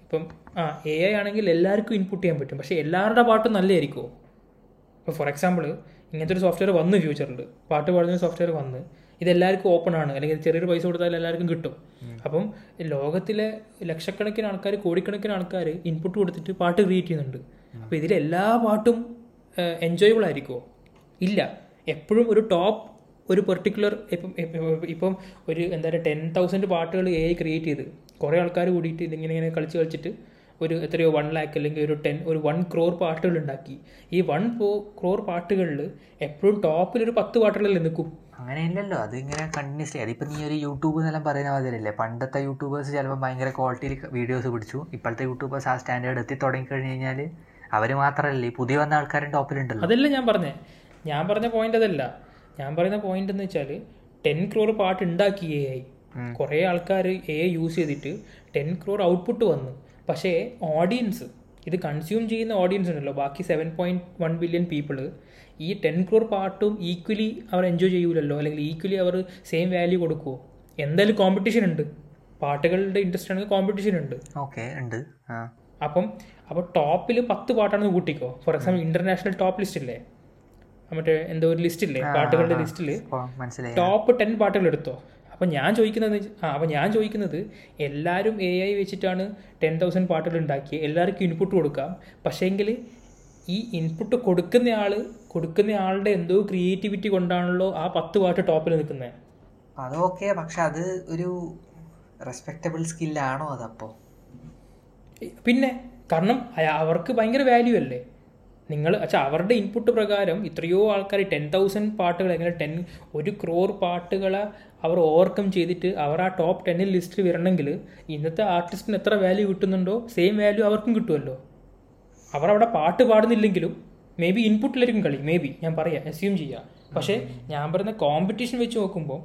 S1: ഇപ്പം ആ എ ഐ ആണെങ്കിൽ എല്ലാവർക്കും ഇൻപുട്ട് ചെയ്യാൻ പറ്റും. പക്ഷേ എല്ലാവരുടെ പാട്ടും നല്ലതായിരിക്കുമോ ഇപ്പോൾ ഫോർ എക്സാമ്പിൾ ഇങ്ങനത്തെ ഒരു സോഫ്റ്റ്വെയർ വന്ന് ഫ്യൂച്ചറിൽ പാട്ട് പാടുന്ന സോഫ്റ്റ്വെയർ വന്ന്. ഇതെല്ലാവർക്കും ഓപ്പൺ ആണ്. അല്ലെങ്കിൽ ചെറിയൊരു പൈസ കൊടുത്താൽ എല്ലാവർക്കും കിട്ടും. അപ്പം ലോകത്തിലെ ലക്ഷക്കണക്കിന് ആൾക്കാർ കോടിക്കണക്കിന് ആൾക്കാർ ഇൻപുട്ട് കൊടുത്തിട്ട് പാട്ട് ക്രിയേറ്റ് ചെയ്യുന്നുണ്ട്. അപ്പോൾ ഇതിൽ എല്ലാ പാട്ടും എൻജോയബിൾ ആയിരിക്കുമോ ഇല്ല. എപ്പോഴും ഒരു ടോപ്പ് ഒരു പെർട്ടിക്കുലർ ഇപ്പം ഇപ്പം- ഒരു എന്താ പറയുക ടെൻ തൗസൻഡ് പാട്ടുകൾ എ ഐ ക്രിയേറ്റ് ചെയ്ത് കുറേ ആൾക്കാർ കൂടിയിട്ട് ഇതിങ്ങനെ ഇങ്ങനെ കളിച്ച് കളിച്ചിട്ട് ഒരു എത്രയോ വൺ ലാക്ക് അല്ലെങ്കിൽ ഒരു ടെൻ ഒരു വൺ ക്രോർ പാട്ടുകൾ ഉണ്ടാക്കി. ഈ വൺ ക്രോർ പാട്ടുകളിൽ എപ്പോഴും ടോപ്പിൽ ഒരു പത്ത് പാട്ടുകളിൽ നിൽക്കും.
S2: അങ്ങനെയില്ലല്ലോ. അത് ഇങ്ങനെ കണ്ടിന്യൂസ്ലി അതിപ്പോൾ നീ ഒരു യൂട്യൂബ് എന്നെല്ലാം പറയുന്ന മാതിരിയല്ലേ? പണ്ടത്തെ യൂട്യൂബേഴ്സ് ചിലപ്പോൾ ഭയങ്കര ക്വാളിറ്റിയിൽ വീഡിയോസ് പിടിച്ചു. ഇപ്പോഴത്തെ യൂട്യൂബേഴ്സ് ആ സ്റ്റാൻഡേർഡ് എത്തി തുടങ്ങി കഴിഞ്ഞ് കഴിഞ്ഞാൽ അവർ മാത്രമല്ല ഈ പുതിയ വന്ന ആൾക്കാരും ടോപ്പിലുണ്ടല്ലോ
S1: അതല്ല ഞാൻ പറഞ്ഞേ. ഞാൻ പറഞ്ഞ പോയിന്റ് അതല്ല. ഞാൻ പറയുന്ന പോയിന്റ് എന്ന് വെച്ചാൽ ടെൻ ക്രോർ പാട്ട് ഉണ്ടാക്കി എ ഐ. കുറേ ആൾക്കാർ എ യൂസ് ചെയ്തിട്ട് ടെൻ ക്രോർ ഔട്ട്പുട്ട് വന്നു. പക്ഷേ ഓഡിയൻസ് ഇത് കൺസ്യൂം ചെയ്യുന്ന ഓഡിയൻസ് ഉണ്ടല്ലോ. ബാക്കി seven point one billion people ഈ ടെൻ ക്രോർ പാർട്ടും ഈക്വലി അവർ എൻജോയ് ചെയ്യൂലല്ലോ. അല്ലെങ്കിൽ ഈക്വലി അവർ സെയിം വാല്യൂ കൊടുക്കുമോ എന്തായാലും കോമ്പറ്റീഷൻ ഉണ്ട്. പാട്ടുകളുടെ ഇൻട്രസ്റ്റ് ആണെങ്കിൽ കോമ്പറ്റീഷൻ ഉണ്ട്.
S2: ഓക്കെ ഉണ്ട്.
S1: അപ്പം അപ്പോൾ ടോപ്പിൽ പത്ത് പാട്ടാണെന്ന് കൂട്ടിക്കോ. For example international top list ഇല്ലേ? മറ്റേ എന്തോ ഒരു ലിസ്റ്റ് ഇല്ലേ? പാട്ടുകളുടെ ലിസ്റ്റിൽ ടോപ്പ് ടെൻ പാട്ടുകൾ എടുത്തോ? അപ്പം ഞാൻ ചോദിക്കുന്നത് ആ അപ്പം ഞാൻ ചോദിക്കുന്നത് എല്ലാവരും എ ഐ വെച്ചിട്ടാണ് ടെൻ തൗസൻഡ് പാട്ടുകൾ ഉണ്ടാക്കി എല്ലാവർക്കും ഇൻപുട്ട് കൊടുക്കാം. പക്ഷേങ്കിൽ ഈ ഇൻപുട്ട് കൊടുക്കുന്ന ആൾ കൊടുക്കുന്ന ആളുടെ എന്തോ ക്രിയേറ്റിവിറ്റി കൊണ്ടാണല്ലോ ആ പത്ത് പാട്ട് ടോപ്പിൽ നിൽക്കുന്നത്
S2: അതൊക്കെ പക്ഷെ അത് ഒരു റെസ്പെക്റ്റബിൾ സ്കില്ലാണോ അതപ്പോൾ
S1: പിന്നെ കാരണം അവർക്ക് ഭയങ്കര വാല്യൂ അല്ലേ? നിങ്ങൾ അച്ഛാ അവരുടെ ഇൻപുട്ട് പ്രകാരം ഇത്രയോ ആൾക്കാർ ടെൻ തൗസൻഡ് പാട്ടുകൾ എങ്ങനെ ടെൻ ഒരു ക്രോർ പാട്ടുകളെ അവർ ഓവർകം ചെയ്തിട്ട് അവർ ആ ടോപ്പ് ടെന്നിൽ ലിസ്റ്റിൽ വരണമെങ്കിൽ ഇന്നത്തെ ആർട്ടിസ്റ്റിന് എത്ര വാല്യൂ കിട്ടുന്നുണ്ടോ സെയിം വാല്യൂ അവർക്കും കിട്ടുമല്ലോ. അവർ അവിടെ പാട്ട് പാടുന്നില്ലെങ്കിലും മേ ബി ഇൻപുട്ടിലായിരിക്കും കളി മേ ബി ഞാൻ പറയാം അസ്യൂം ചെയ്യാം. പക്ഷേ ഞാൻ പറയുന്ന കോമ്പറ്റീഷൻ വെച്ച് നോക്കുമ്പോൾ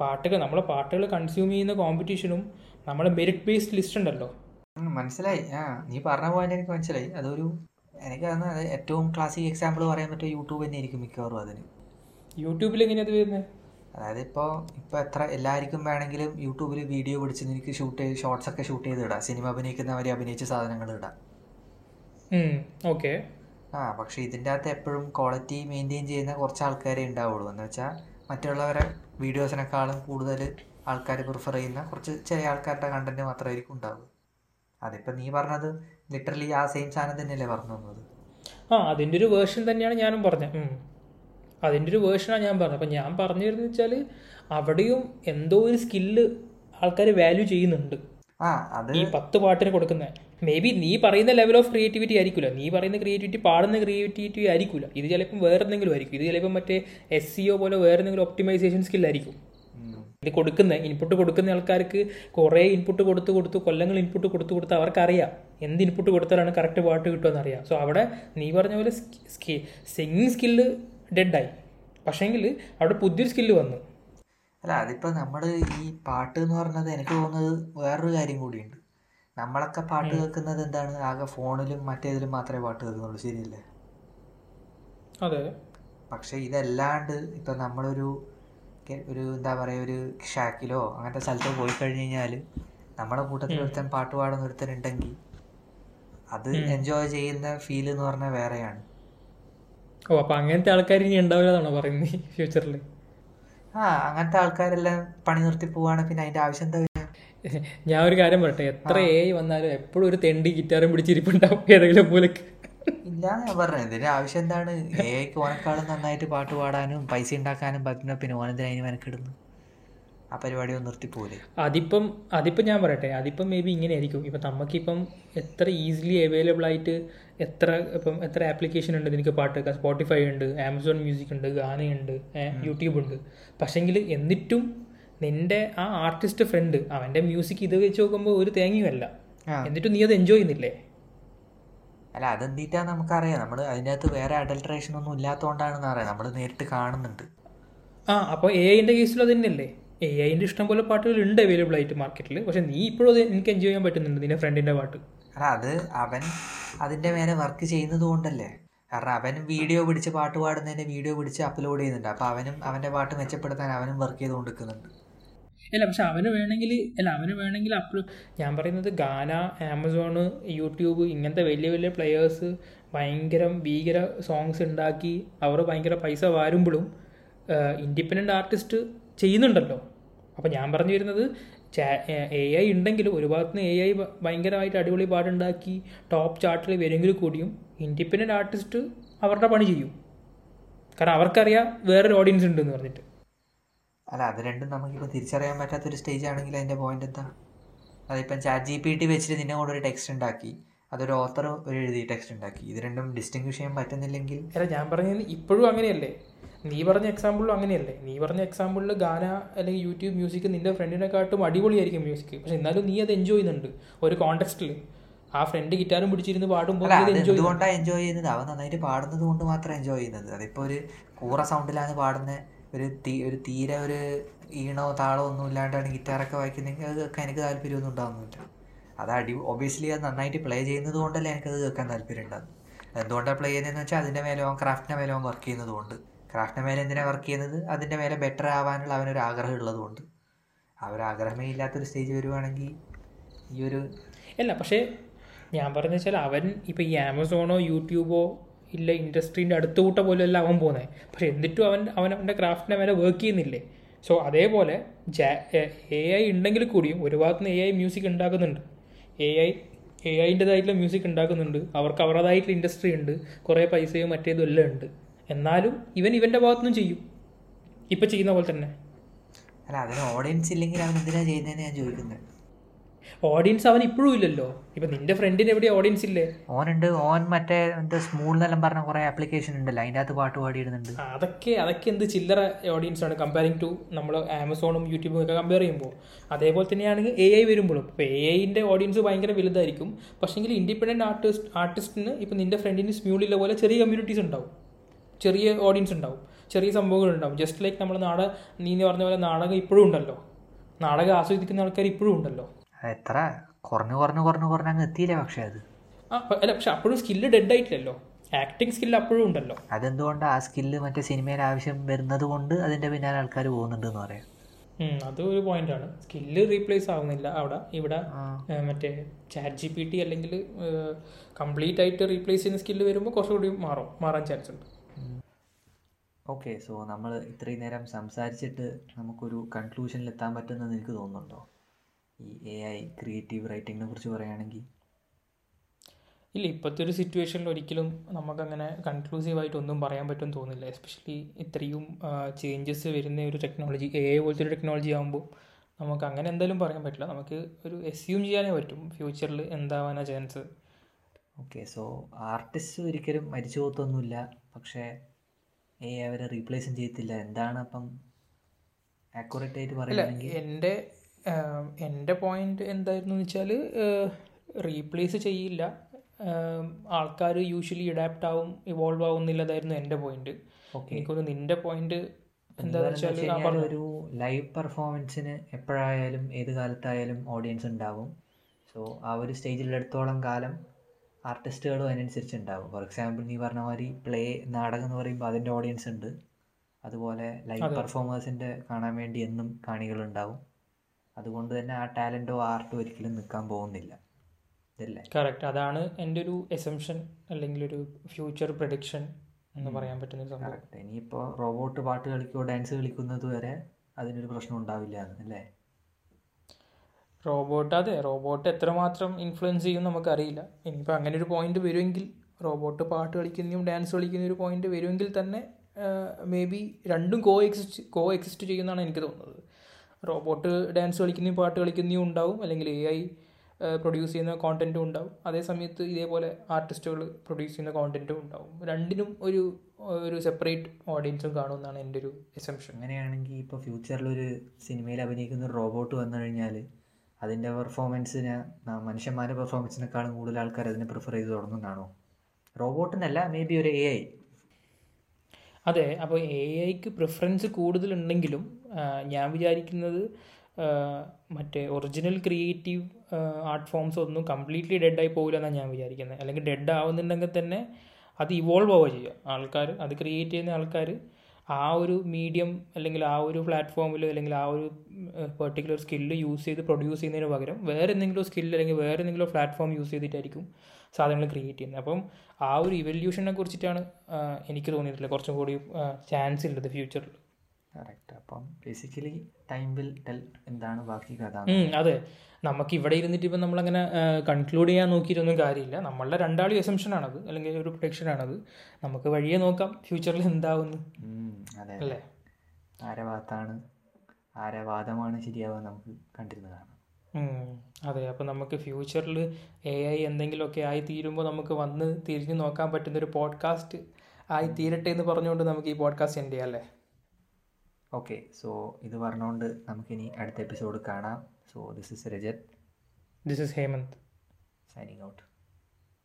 S1: പാട്ടുകൾ നമ്മളെ പാട്ടുകൾ കൺസ്യൂം ചെയ്യുന്ന കോമ്പറ്റീഷനും നമ്മളെ മെറിറ്റ് ബേസ്ഡ് ലിസ്റ്റ് ഉണ്ടല്ലോ
S2: മനസ്സിലായി. ആ നീ പറഞ്ഞ പോയിന്റ് എനിക്ക് മനസ്സിലായി. അതൊരു എനിക്ക് തന്നെ ഏറ്റവും ക്ലാസിക് എക്സാമ്പിൾ പറയാൻ പറ്റുക യൂട്യൂബ് തന്നെ ആയിരിക്കും മിക്കവാറും അതിന്.
S1: യൂട്യൂബിൽ എങ്ങനെയത് വരുന്നത്
S2: അതായത് ഇപ്പോൾ ഇപ്പോൾ എത്ര എല്ലാവർക്കും വേണമെങ്കിലും യൂട്യൂബിൽ വീഡിയോ പിടിച്ച് എനിക്ക് ഷൂട്ട് ചെയ്ത് ഷോർട്സ് ഒക്കെ ഷൂട്ട് ചെയ്ത് ഇടാം. സിനിമ അഭിനയിക്കുന്നവരെ അഭിനയിച്ച സാധനങ്ങൾ ഇടാം.
S1: ഓക്കെ
S2: ആ പക്ഷേ ഇതിന്റെ അകത്ത് എപ്പോഴും ക്വാളിറ്റി മെയിന്റെയിൻ ചെയ്യുന്ന കുറച്ച് ആൾക്കാരെ ഉണ്ടാവുള്ളൂ. എന്ന് വെച്ചാൽ മറ്റുള്ളവരെ വീഡിയോസിനേക്കാളും കൂടുതൽ ആൾക്കാർ പ്രിഫർ ചെയ്യുന്ന കുറച്ച് ചെറിയ ആൾക്കാരുടെ കണ്ടന്റ് മാത്രമായിരിക്കും ഉണ്ടാവുക. അതിപ്പോൾ നീ പറഞ്ഞത് ലിറ്ററലി ആ സെയിം സാധനം തന്നെയല്ലേ പറഞ്ഞു തന്നത്?
S1: ആ അതിന്റെ ഒരു വേർഷൻ തന്നെയാണ് ഞാനും പറഞ്ഞത്. അതിന്റെ ഒരു വേർഷനാണ് ഞാൻ പറഞ്ഞത്. അപ്പം ഞാൻ പറഞ്ഞു വരുന്നത് വെച്ചാൽ അവിടെയും എന്തോ ഒരു സ്കില്ല് ആൾക്കാർ വാല്യൂ ചെയ്യുന്നുണ്ട്.
S2: ആ അത്
S1: ഈ പത്ത് പാട്ടിന് കൊടുക്കുന്ന മേ ബി നീ പറയുന്ന ലെവൽ ഓഫ് ക്രിയേറ്റിവിറ്റി ആയിരിക്കില്ല നീ പറയുന്ന ക്രിയേറ്റിവിറ്റി പാടുന്ന ക്രിയേറ്റിവിറ്റി ആയിരിക്കില്ല ഇത് ചിലപ്പം വേറെ എന്തെങ്കിലും ആയിരിക്കും. ഇത് ചിലപ്പം മറ്റേ എസ് സി ഒ പോലെ വേറെ എന്തെങ്കിലും ഒപ്റ്റിമൈസേഷൻ സ്കില്ലായിരിക്കും. ഇത് കൊടുക്കുന്ന ഇൻപുട്ട് കൊടുക്കുന്ന ആൾക്കാർക്ക് കുറേ ഇൻപുട്ട് കൊടുത്ത് കൊടുത്ത് കൊല്ലങ്ങൾ ഇൻപുട്ട് കൊടുത്ത് കൊടുത്ത് അവർക്കറിയാം എന്ത് ഇൻപുട്ട് കൊടുത്താലാണ് കറക്റ്റ് പാട്ട് കിട്ടുമെന്ന് അറിയാം സോ അവിടെ നീ പറഞ്ഞ പോലെ സിംഗിങ് സ്കില്ല് ഡെഡായി പക്ഷേങ്കിൽ അവിടെ പുതിയൊരു സ്കില്ല് വന്നു.
S2: അല്ല അതിപ്പോൾ നമ്മൾ ഈ പാട്ട് എന്ന് പറഞ്ഞത് എനിക്ക് തോന്നുന്നത് വേറൊരു കാര്യം കൂടിയുണ്ട്. നമ്മളൊക്കെ പാട്ട് കേൾക്കുന്നത് എന്താണ്? ആകെ ഫോണിലും മറ്റേതിലും മാത്രമേ പാട്ട് കേൾക്കുന്നുള്ളൂ ശരിയല്ലേ?
S1: അതെ.
S2: പക്ഷേ ഇതല്ലാണ്ട് ഇപ്പം നമ്മളൊരു ഒരു എന്താ പറയുക ഒരു ഷാക്കിലോ അങ്ങനത്തെ സ്ഥലത്തോ പോയി കഴിഞ്ഞ് കഴിഞ്ഞാൽ നമ്മുടെ കൂട്ടത്തിൽ ഒരുത്തൻ പാട്ട് പാടുന്ന ഒരുത്തൻ ഉണ്ടെങ്കിൽ അത് എൻജോയ് ചെയ്യുന്ന ഫീൽ എന്ന് പറഞ്ഞാൽ വേറെയാണ്.
S1: ഓ അപ്പൊ അങ്ങനത്തെ ആൾക്കാർ ഇനി ഉണ്ടാവില്ലെന്നാണോ പറയുന്നത് ഫ്യൂച്ചറിൽ
S2: ആ അങ്ങനത്തെ ആൾക്കാരെല്ലാം പണി നിർത്തി പോവാണ്. പിന്നെ അതിന്റെ ആവശ്യം എന്താ?
S1: ഞാൻ ഒരു കാര്യം പറയട്ടെ എത്ര ഏ വന്നാലും എപ്പോഴും ഒരു തെണ്ടി ഗിറ്റാറും പിടിച്ചിരിപ്പുണ്ടാവും. ഏതെങ്കിലും മൂലക്ക്.
S2: ഇല്ലാന്ന് ഞാൻ പറഞ്ഞത് ഇതിന്റെ ആവശ്യം എന്താണ്? ഏക്ക് ഓനക്കാളും നന്നായിട്ട് പാട്ട് പാടാനും പൈസ ഉണ്ടാക്കാനും പറ്റുന്ന പിന്നെ ഓനെന്തിനാ അതിന് മെനക്കിടുന്നു? ആ പരിപാടി ഒന്ന് നിർത്തിപ്പോലെ
S1: അതിപ്പം അതിപ്പം ഞാൻ പറയട്ടെ. അതിപ്പം മേ ബി ഇങ്ങനെ ആയിരിക്കും ഇപ്പം നമുക്കിപ്പം എത്ര ഈസിലി അവൈലബിൾ ആയിട്ട് എത്ര ഇപ്പം എത്ര ആപ്ലിക്കേഷൻ ഉണ്ട്? നിനക്ക് പാട്ട് കേൾക്കാൻ. സ്പോട്ടിഫൈ ഉണ്ട് ആമസോൺ മ്യൂസിക് ഉണ്ട് ഗാനയുണ്ട് യൂട്യൂബ് ഉണ്ട്. പക്ഷെങ്കിൽ എന്നിട്ടും നിന്റെ ആ ആർട്ടിസ്റ്റ് ഫ്രണ്ട് അവന്റെ മ്യൂസിക് ഇത് വെച്ച് നോക്കുമ്പോൾ ഒരു തേങ്ങയുമല്ല. എന്നിട്ടും നീ അത് എൻജോയ് ചെയ്യുന്നില്ലേ?
S2: അല്ല അതെന്തിട്ടാ നമുക്കറിയാം. നമ്മൾ അതിനകത്ത് വേറെ അഡൾട്രേഷൻ ഒന്നും ഇല്ലാത്തതുകൊണ്ടാണെന്ന് അറിയാം. നമ്മൾ നേരിട്ട് കാണുന്നുണ്ട്.
S1: ആ അപ്പോൾ എ ഐന്റെ കേസിൽ അത് തന്നെയല്ലേ? എ ഐന്റെ ഇഷ്ടം പോലെ പാട്ടുകൾ ഉണ്ട് അവൈലബിൾ ആയിട്ട് മാർക്കറ്റിൽ പക്ഷെ നീ ഇപ്പോഴും അത് എനിക്ക് എൻജോയ് ചെയ്യാൻ പറ്റുന്നുണ്ട് നിന്റെ ഫ്രണ്ടിന്റെ പാട്ട്.
S2: അല്ല അത് അവൻ അതിന്റെ മേലെ വർക്ക് ചെയ്യുന്നത് കൊണ്ടല്ലേ. കാരണം അവൻ വീഡിയോ പിടിച്ച് പാട്ട് പാടുന്നതിന്റെ വീഡിയോ പിടിച്ച് അപ്ലോഡ് ചെയ്യുന്നുണ്ട്. അപ്പോൾ അവനും അവന്റെ പാട്ട് മെച്ചപ്പെടുത്താൻ അവനും വർക്ക് ചെയ്തുകൊണ്ടിരിക്കുന്നുണ്ട്.
S1: അല്ല പക്ഷെ അവന് വേണമെങ്കിൽ അല്ല അവന് വേണമെങ്കിൽ അപ്ലോ ഞാൻ പറയുന്നത് ഗാന ആമസോണ് യൂട്യൂബ് ഇങ്ങനത്തെ വലിയ വലിയ പ്ലെയേഴ്സ് ഭയങ്കര ഭീകര സോങ്സ് ഉണ്ടാക്കി അവർ ഭയങ്കര പൈസ വാരുമ്പോഴും ഇൻഡിപെൻഡന്റ് ആർട്ടിസ്റ്റ് ചെയ്യുന്നുണ്ടല്ലോ. അപ്പോൾ ഞാൻ പറഞ്ഞു വരുന്നത് എ ഐ ഉണ്ടെങ്കിലും ഒരു ഭാഗത്ത് നിന്ന് എ ഐ ഭയങ്കരമായിട്ട് അടിപൊളി പാട്ടുണ്ടാക്കി ടോപ്പ് ചാർട്ടിൽ വരുമെങ്കിൽ കൂടിയും ഇൻഡിപെൻഡന്റ് ആർട്ടിസ്റ്റ് അവരുടെ പണി ചെയ്യും. കാരണം അവർക്കറിയാം വേറൊരു ഓഡിയൻസ് ഉണ്ടെന്ന് പറഞ്ഞിട്ട്.
S2: അല്ല അത് രണ്ടും നമുക്കിപ്പോൾ തിരിച്ചറിയാൻ പറ്റാത്തൊരു സ്റ്റേജ് ആണെങ്കിൽ അതിന്റെ പോയിന്റ് എന്താ? അതിപ്പം ചാറ്റ് ജി പി ടി വെച്ചിട്ട് നിന്നെ ഒരു ടെക്സ്റ്റ് ഉണ്ടാക്കി. അതൊരു ഓത്തർ ഒരു എഴുതി ടെക്സ്റ്റ് ഉണ്ടാക്കി. ഇത് രണ്ടും ഡിസ്റ്റിങ്വിഷ് ചെയ്യാൻ പറ്റുന്നില്ലെങ്കിൽ
S1: അല്ല ഞാൻ പറഞ്ഞത് ഇപ്പോഴും അങ്ങനെയല്ലേ? നീ പറഞ്ഞ എക്സാമ്പിളും അങ്ങനെയല്ലേ? നീ പറഞ്ഞ എക്സാമ്പിളിൽ ഗാന അല്ലെങ്കിൽ യൂട്യൂബ് മ്യൂസിക് നിന്റെ ഫ്രണ്ടിനെക്കാട്ടും അടിപൊളിയായിരിക്കും മ്യൂസിക് പക്ഷെ എന്നാലും നീ അത് എൻജോയ് ചെയ്യുന്നുണ്ട്. ഒരു കോണ്ടെക്സ്റ്റിൽ ആ ഫ്രണ്ട് ഗിറ്റാറും പിടിച്ചിരുന്ന് പാടുമ്പോൾ
S2: എന്തുകൊണ്ടാണ് എൻജോയ് ചെയ്യുന്നത്? അവൻ നന്നായിട്ട് പാടുന്നത് കൊണ്ട് മാത്രം എൻജോയ് ചെയ്യുന്നത്. അതിപ്പോൾ ഒരു കൂറ സൗണ്ടിലാണ് പാടുന്ന. ഒരു തീ ഒരു തീരെ ഒരു ഈണോ താളോ ഒന്നും ഇല്ലാണ്ടാണ് ഗിറ്റാറൊക്കെ വായിക്കുന്നതെങ്കിൽ അത് കേൾക്കാൻ എനിക്ക് താല്പര്യമൊന്നും ഉണ്ടാകുന്നില്ല അത് അടി ഒബിയസ്ലി അത് നന്നായിട്ട് പ്ലേ ചെയ്യുന്നത് കൊണ്ടല്ലേ എനിക്കത് കേൾക്കാൻ താല്പര്യം ഉണ്ടാകുന്നത് എന്തുകൊണ്ടാണ് പ്ലേ ചെയ്യുന്നതെന്ന് വെച്ചാൽ അതിന്റെ മേലെ അവൻ ക്രാഫ്റ്റിന്റെ മേലെ അവൻ വർക്ക് ചെയ്യുന്നത് കൊണ്ട്. ക്രാഫ്റ്റിന്റെ മേലെ എന്തിനാണ് വർക്ക് ചെയ്യുന്നത്? അതിന്റെ മേലെ ബെറ്റർ ആവാനുള്ള അവനൊരു ആഗ്രഹം ഉള്ളതുകൊണ്ട് ആഗ്രഹമേ ഇല്ലാത്തൊരു സ്റ്റേജ് വരുവാണെങ്കിൽ ഈ ഒരു
S1: അല്ല പക്ഷേ ഞാൻ പറയുന്നത് വെച്ചാൽ അവൻ ഇപ്പോൾ ഈ ആമസോണോ യൂട്യൂബോ ഇല്ല ഇൻഡസ്ട്രീന്റെ അടുത്ത കൂട്ട പോലും അല്ല അവൻ പോകുന്നത് പക്ഷെ എന്നിട്ടും അവൻ അവൻ അവന്റെ ക്രാഫ്റ്റിനെ മേലെ വർക്ക് ചെയ്യുന്നില്ലേ? സോ അതേപോലെ ജാ എ ഐ ഉണ്ടെങ്കിൽ കൂടിയും ഒരു ഭാഗത്ത് നിന്ന് എ ഐ മ്യൂസിക് ഉണ്ടാക്കുന്നുണ്ട് എ ഐ എ ഐന്റെതായിട്ടുള്ള മ്യൂസിക് ഉണ്ടാക്കുന്നുണ്ട്. അവർക്ക് അവരുടേതായിട്ടുള്ള ഇൻഡസ്ട്രി ഉണ്ട്. കുറേ പൈസയും മറ്റേതും എല്ലാം ഉണ്ട്. എന്നാലും ഇവൻ ഇവന്റെ ഭാഗത്തുനിന്നും ചെയ്യും. ഇപ്പം ചെയ്യുന്ന പോലെ തന്നെ.
S2: അല്ല അതിന് ഓഡിയൻസ് ഇല്ലെങ്കിൽ അവൻ എന്തിനാണ് ചെയ്യുന്നതെന്ന് ഞാൻ ചോദിക്കുന്നത്.
S1: ഓഡിയൻസ് അവൻ ഇപ്പോഴും ഇല്ലല്ലോ. ഇപ്പൊ നിന്റെ ഫ്രണ്ടിന് എവിടെ ഓഡിയൻസ് ഇല്ലേ?
S2: ഓനുണ്ട് ഓൻ മറ്റേ എന്താ സ്മൂൾ എന്നെല്ലാം പറഞ്ഞ കുറെ ആപ്ലിക്കേഷൻ ഉണ്ടല്ലോ അതിന്റെ അകത്ത് പാട്ട് പാടിയിടുന്നുണ്ട്.
S1: അതൊക്കെ അതൊക്കെ എന്ത് ചില്ലറ ഓഡിയൻസ് ആണ്. കമ്പയറിങ് ടു നമ്മൾ ആമസോണും യൂട്യൂബും ഒക്കെ കമ്പയർ ചെയ്യുമ്പോൾ. അതേപോലെ തന്നെയാണെങ്കിൽ എ ഐ വരുമ്പോഴും. ഇപ്പോൾ എ ഐന്റെ ഓഡിയൻസ് ഭയങ്കര വലുതായിരിക്കും. പക്ഷേങ്കിൽ ഇൻഡിപെൻഡന്റ് ആർട്ടിസ്റ്റ് ആർട്ടിസ്റ്റിന് ഇപ്പോൾ നിന്റെ ഫ്രണ്ടിന് സ്മ്യൂളിലെ പോലെ ചെറിയ കമ്മ്യൂണിറ്റീസ് ഉണ്ടാവും. ചെറിയ ഓഡിയൻസ് ഉണ്ടാവും. ചെറിയ സംഭവങ്ങൾ ഉണ്ടാവും. ജസ്റ്റ് ലൈക്ക് നമ്മൾ നാട നീ പറഞ്ഞ പോലെ നാടകം ഇപ്പോഴും ഉണ്ടല്ലോ. നാടകം ആസ്വദിക്കുന്ന ആൾക്കാർ ഇപ്പോഴും ഉണ്ടല്ലോ.
S2: എത്ര? കുറഞ്ഞു കുറഞ്ഞു കുറഞ്ഞു കുറഞ്ഞ് അങ്ങ് എത്തിയില്ല പക്ഷെ അത്?
S1: അല്ല പക്ഷെ അപ്പോഴും സ്കില്ല് ഡെഡ് ആയിട്ടില്ലല്ലോ. ആക്ടിങ് സ്കില്ല് അപ്പോഴും ഉണ്ടല്ലോ.
S2: അതെന്തുകൊണ്ട് ആ സ്കില്ല് മറ്റേ സിനിമയിൽ ആവശ്യം വരുന്നത് കൊണ്ട് അതിന്റെ പിന്നാലെ ആൾക്കാർ പോകുന്നുണ്ട് എന്ന് പറയാം
S1: അത് ഒരു പോയിന്റാണ് സ്കില്ല് റീപ്ലേസ് ആവുന്നില്ല അവിടെ. ഇവിടെ. മറ്റേ ചാറ്റ് ജി പി ടി അല്ലെങ്കിൽ കംപ്ലീറ്റ് ആയിട്ട് റീപ്ലേസ് ചെയ്യുന്ന സ്കില്ല് വരുമ്പോൾ കുറച്ചുകൂടി മാറും. മാറാൻ ചാൻസ് ഉണ്ട്.
S2: ഓക്കെ സോ നമ്മൾ ഇത്രയും നേരം സംസാരിച്ചിട്ട് നമുക്കൊരു കൺക്ലൂഷനിൽ എത്താൻ പറ്റുമെന്ന് എനിക്ക് തോന്നുന്നുണ്ടോ? ഈ എ ഐ ക്രിയേറ്റീവ് റൈറ്റിങ്ങിനെ കുറിച്ച് പറയുകയാണെങ്കിൽ
S1: ഇല്ല ഇപ്പോഴത്തെ ഒരു സിറ്റുവേഷനിൽ ഒരിക്കലും നമുക്കങ്ങനെ കൺക്ലൂസീവായിട്ട് ഒന്നും പറയാൻ പറ്റുമെന്ന് തോന്നില്ല. എസ്പെഷ്യലി ഇത്രയും ചേഞ്ചസ് വരുന്ന ഒരു ടെക്നോളജി എ ഐ പോലത്തെ ഒരു ടെക്നോളജി ആകുമ്പോൾ നമുക്ക് അങ്ങനെ എന്തായാലും പറയാൻ പറ്റില്ല. നമുക്ക് ഒരു എസ്യൂം ചെയ്യാനേ പറ്റും. ഫ്യൂച്ചറിൽ എന്താവാനാ ചാൻസ്
S2: ഓക്കെ സോ ആർട്ടിസ്റ്റ് ഒരിക്കലും മരിച്ചു പോകത്തൊന്നുമില്ല പക്ഷേ എ അവരെ റീപ്ലേസും ചെയ്യത്തില്ല. എന്താണ് അപ്പം ആക്യുറേറ്റ് ആയിട്ട് പറയുകയാണെങ്കിൽ
S1: എന്റെ എന്റെ പോയിന്റ് എന്തായിരുന്നു എന്ന് വെച്ചാൽ റീപ്ലേസ് ചെയ്യില്ല. ആൾക്കാർ യൂഷ്വലി അഡാപ്റ്റ് ആവും ഇവോൾവ് ആവുന്നില്ലതായിരുന്നു എന്റെ പോയിന്റ്
S2: ഓക്കെ
S1: എനിക്കൊന്ന് നിന്റെ പോയിന്റ് എന്താണെന്ന്
S2: ഒരു ലൈവ് പെർഫോമൻസിന് എപ്പോഴായാലും ഏത് കാലത്തായാലും ഓഡിയൻസ് ഉണ്ടാവും. സോ ആ ഒരു സ്റ്റേജിലെടുത്തോളം കാലം ആർട്ടിസ്റ്റുകളും അതിനനുസരിച്ച് ഉണ്ടാവും. ഫോർ എക്സാമ്പിൾ നീ പറഞ്ഞ മാതിരി പ്ലേ നാടകം എന്ന് പറയുമ്പോൾ അതിന്റെ ഓഡിയൻസ് ഉണ്ട്. അതുപോലെ ലൈവ്. പെർഫോമേഴ്സിന്റെ കാണാൻ വേണ്ടി എന്നും കാണികളുണ്ടാവും. അതുകൊണ്ട് തന്നെ ആ ടാലന്റോ ആർട്ടോ ഒരിക്കലും നിൽക്കാൻ പോകുന്നില്ല. ഇതല്ലേ?
S1: കറക്റ്റ് അതാണ് എന്റെ ഒരു എസംഷൻ അല്ലെങ്കിൽ ഒരു ഫ്യൂച്ചർ പ്രഡിക്ഷൻ എന്ന് പറയാൻ പറ്റുന്ന സംഭവം.
S2: കറക്റ്റ് ഇനിയിപ്പോൾ റോബോട്ട് പാട്ട് കളിക്കുകയോ ഡാൻസ് കളിക്കുന്നത് വരെ അതിനൊരു പ്രശ്നം ഉണ്ടാവില്ല അല്ലേ?
S1: റോബോട്ട് അതെ. റോബോട്ട് എത്രമാത്രം ഇൻഫ്ലുവൻസ് ചെയ്യും നമുക്കറിയില്ല. ഇനിയിപ്പോൾ അങ്ങനെ ഒരു പോയിന്റ് വരുമെങ്കിൽ റോബോട്ട് പാട്ട് കളിക്കുന്നതും ഡാൻസ് കളിക്കുന്ന ഒരു പോയിന്റ് വരുമെങ്കിൽ തന്നെ മേ ബി രണ്ടും കോ എക്സിസ്റ്റ് കോ എക്സിസ്റ്റ് ചെയ്യുന്നതാണ് എനിക്ക് തോന്നുന്നത്. റോബോട്ട് ഡാൻസ് കളിക്കുന്ന പാട്ട് കളിക്കുന്നതും ഉണ്ടാവും. അല്ലെങ്കിൽ എ ഐ പ്രൊഡ്യൂസ് ചെയ്യുന്ന കോണ്ടന്റും ഉണ്ടാവും. അതേ സമയത്ത് ഇതേപോലെ ആർട്ടിസ്റ്റുകൾ പ്രൊഡ്യൂസ് ചെയ്യുന്ന കോണ്ടന്റും ഉണ്ടാവും. രണ്ടിനും ഒരു ഒരു സെപ്പറേറ്റ് ഓഡിയൻസും കാണുമെന്നാണ് എന്റെ ഒരു എസംഷൻ
S2: അങ്ങനെയാണെങ്കിൽ ഇപ്പോൾ ഫ്യൂച്ചറിലൊരു സിനിമയിൽ അഭിനയിക്കുന്ന ഒരു റോബോട്ട് വന്നു കഴിഞ്ഞാൽ അതിന്റെ പെർഫോമൻസിന് മനുഷ്യന്മാരുടെ പെർഫോമൻസിനേക്കാളും കൂടുതൽ ആൾക്കാർ അതിനെ പ്രിഫർ ചെയ്ത് തുടങ്ങുന്നതാണോ റോബോട്ടിനല്ല മേ ബി ഒരു എ ഐ
S1: അതെ അപ്പോൾ എ ഐക്ക് പ്രിഫറൻസ് കൂടുതലുണ്ടെങ്കിലും ഞാൻ വിചാരിക്കുന്നത് മറ്റേ ഒറിജിനൽ ക്രിയേറ്റീവ് ആർട്ട് ഫോംസ് ഒന്നും കംപ്ലീറ്റ്ലി ഡെഡായി പോകില്ല എന്നാണ് ഞാൻ വിചാരിക്കുന്നത് അല്ലെങ്കിൽ ഡെഡ് ആവുന്നുണ്ടെങ്കിൽ തന്നെ അത് ഇവോൾവ് ആവുക ചെയ്യുക ആൾക്കാർ അത് ക്രിയേറ്റ് ചെയ്യുന്ന ആൾക്കാർ ആ ഒരു മീഡിയം അല്ലെങ്കിൽ ആ ഒരു പ്ലാറ്റ്ഫോമിൽ അല്ലെങ്കിൽ ആ ഒരു പെർട്ടിക്കുലർ സ്കില്ല് യൂസ് ചെയ്ത് പ്രൊഡ്യൂസ് ചെയ്യുന്നതിന് പകരം വേറെ എന്തെങ്കിലും സ്കില്ല് അല്ലെങ്കിൽ വേറെ എന്തെങ്കിലും പ്ലാറ്റ്ഫോം യൂസ് ചെയ്തിട്ടായിരിക്കും സാധനങ്ങൾ ക്രിയേറ്റ് ചെയ്യുന്നത് അപ്പം ആ ഒരു ഇവല്യൂഷനെ കുറിച്ചിട്ടാണ് എനിക്ക് തോന്നിയിട്ടുള്ളത്. കുറച്ചും കൂടി ചാൻസ് ഉള്ളത് ഫ്യൂച്ചറിൽ
S2: കറക്റ്റ് അപ്പം ബേസിക്കലി ടൈം വിൽ ടെൽ എന്താണ് ബാക്കി കഥ.
S1: അതെ. നമുക്ക് ഇവിടെ ഇരുന്നിട്ട് ഇപ്പം നമ്മളങ്ങനെ കൺക്ലൂഡ് ചെയ്യാൻ നോക്കിയിട്ടൊന്നും കാര്യമില്ല. നമ്മളുടെ രണ്ടാളും എസംഷൻ ആണത് അല്ലെങ്കിൽ ഒരു പ്രൊട്ടക്ഷൻ ആണത്. നമുക്ക് വഴിയെ നോക്കാം ഫ്യൂച്ചറിൽ എന്താവുന്നു.
S2: അതെ.
S1: അല്ലേ?
S2: ആരെ ഭാഗത്താണ് ആരെ വാദമാണ് ശരിയാവുക നമുക്ക് കണ്ടിരുന്ന് കാണാം.
S1: അതെ. അപ്പം നമുക്ക് ഫ്യൂച്ചറിൽ എ ഐ എന്തെങ്കിലുമൊക്കെ ആയി തീരുമ്പോൾ നമുക്ക് വന്ന് തിരിഞ്ഞു നോക്കാൻ പറ്റുന്ന ഒരു പോഡ്കാസ്റ്റ് ആയി തീരട്ടെ എന്ന് പറഞ്ഞുകൊണ്ട് നമുക്ക് ഈ പോഡ്കാസ്റ്റ് എൻഡ് ചെയ്യാം അല്ലേ?
S2: ഓക്കെ സോ ഇത് പറഞ്ഞുകൊണ്ട് നമുക്കിനി അടുത്ത എപ്പിസോഡ് കാണാം. So this is Rajat
S1: this is Hemant
S2: signing out